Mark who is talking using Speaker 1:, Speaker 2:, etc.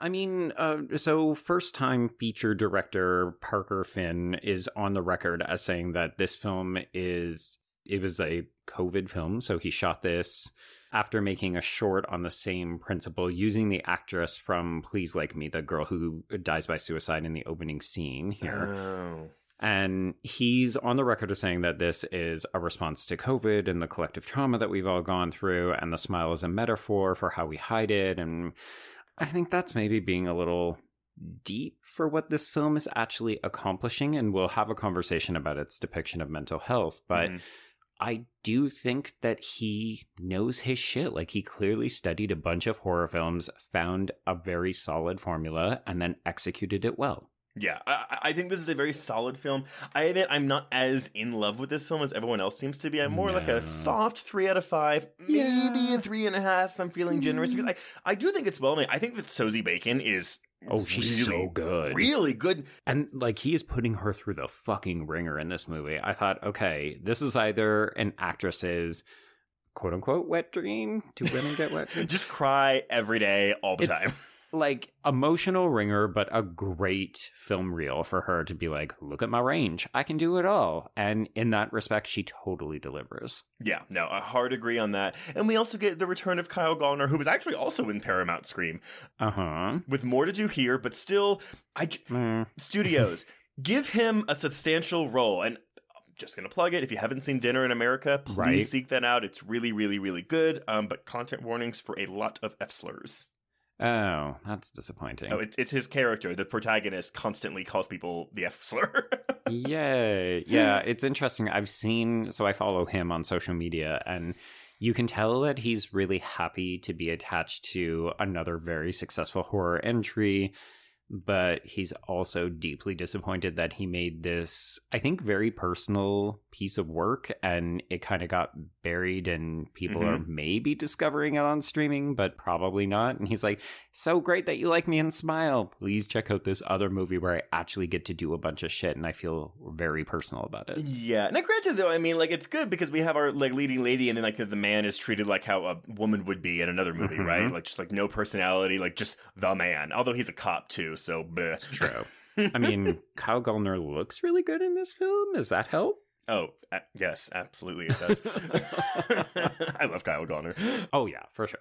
Speaker 1: I mean, uh, so first time feature director Parker Finn is on the record as saying that this film is, it was a COVID film. So he shot this after making a short on the same principle using the actress from Please Like Me, the girl who dies by suicide in the opening scene here.
Speaker 2: Oh.
Speaker 1: And he's on the record of saying that this is a response to COVID and the collective trauma that we've all gone through, and the smile is a metaphor for how we hide it. And I think that's maybe being a little deep for what this film is actually accomplishing. And we'll have a conversation about its depiction of mental health. But
Speaker 2: Mhm.
Speaker 1: I do think that he knows his shit. Like he clearly studied a bunch of horror films, found a very solid formula, and then executed it well.
Speaker 2: Yeah, I, I think this is a very solid film. I admit I'm not as in love with this film as everyone else seems to be. I'm more like a soft three out of five, maybe
Speaker 1: Yeah.
Speaker 2: a three and a half. I'm feeling generous because I, I do think it's well made. I think that Sosie Bacon is
Speaker 1: Oh, she's
Speaker 2: really,
Speaker 1: so good.
Speaker 2: really good.
Speaker 1: And like he is putting her through the fucking ringer in this movie. I thought, okay, this is either an actress's quote unquote wet dream. Do women get wet dreams?
Speaker 2: Just cry every day, all the
Speaker 1: It's-
Speaker 2: time.
Speaker 1: Like emotional ringer, but a great film reel for her to be like, look at my range. I can do it all. And in that respect, she totally delivers.
Speaker 2: Yeah, no, a hard agree on that. And we also get the return of Kyle Gallner, who was actually also in Paramount Scream,
Speaker 1: Uh-huh.
Speaker 2: with more to do here, but still, I j-
Speaker 1: Mm.
Speaker 2: studios give him a substantial role and I'm just gonna plug it if you haven't seen dinner in america please
Speaker 1: Right.
Speaker 2: seek that out it's really really really good um but content warnings for a lot of f slurs
Speaker 1: Oh, that's disappointing.
Speaker 2: oh it's, it's his character the protagonist constantly calls people the f slur
Speaker 1: Yay. Yeah, it's interesting. I've seen, so I follow him on social media, and you can tell that he's really happy to be attached to another very successful horror entry. But he's also deeply disappointed that he made this, I think, very personal piece of work and it kind of got buried, and people are maybe discovering it on streaming, but probably not. And he's like, so great that you like me and smile. Please check out this other movie where I actually get to do a bunch of shit and I feel very personal about it.
Speaker 2: yeah now granted though i mean like it's good because we have our like leading lady and then like the, the man is treated like how a woman would be in another movie
Speaker 1: Mhm.
Speaker 2: right like just like no personality like just the man although he's a cop too so bleh.
Speaker 1: True. I mean, Kyle Gallner looks really good in this film. Does that help?
Speaker 2: Oh, a- yes, absolutely it does. I love Kyle Gallner.
Speaker 1: Oh, yeah, for sure.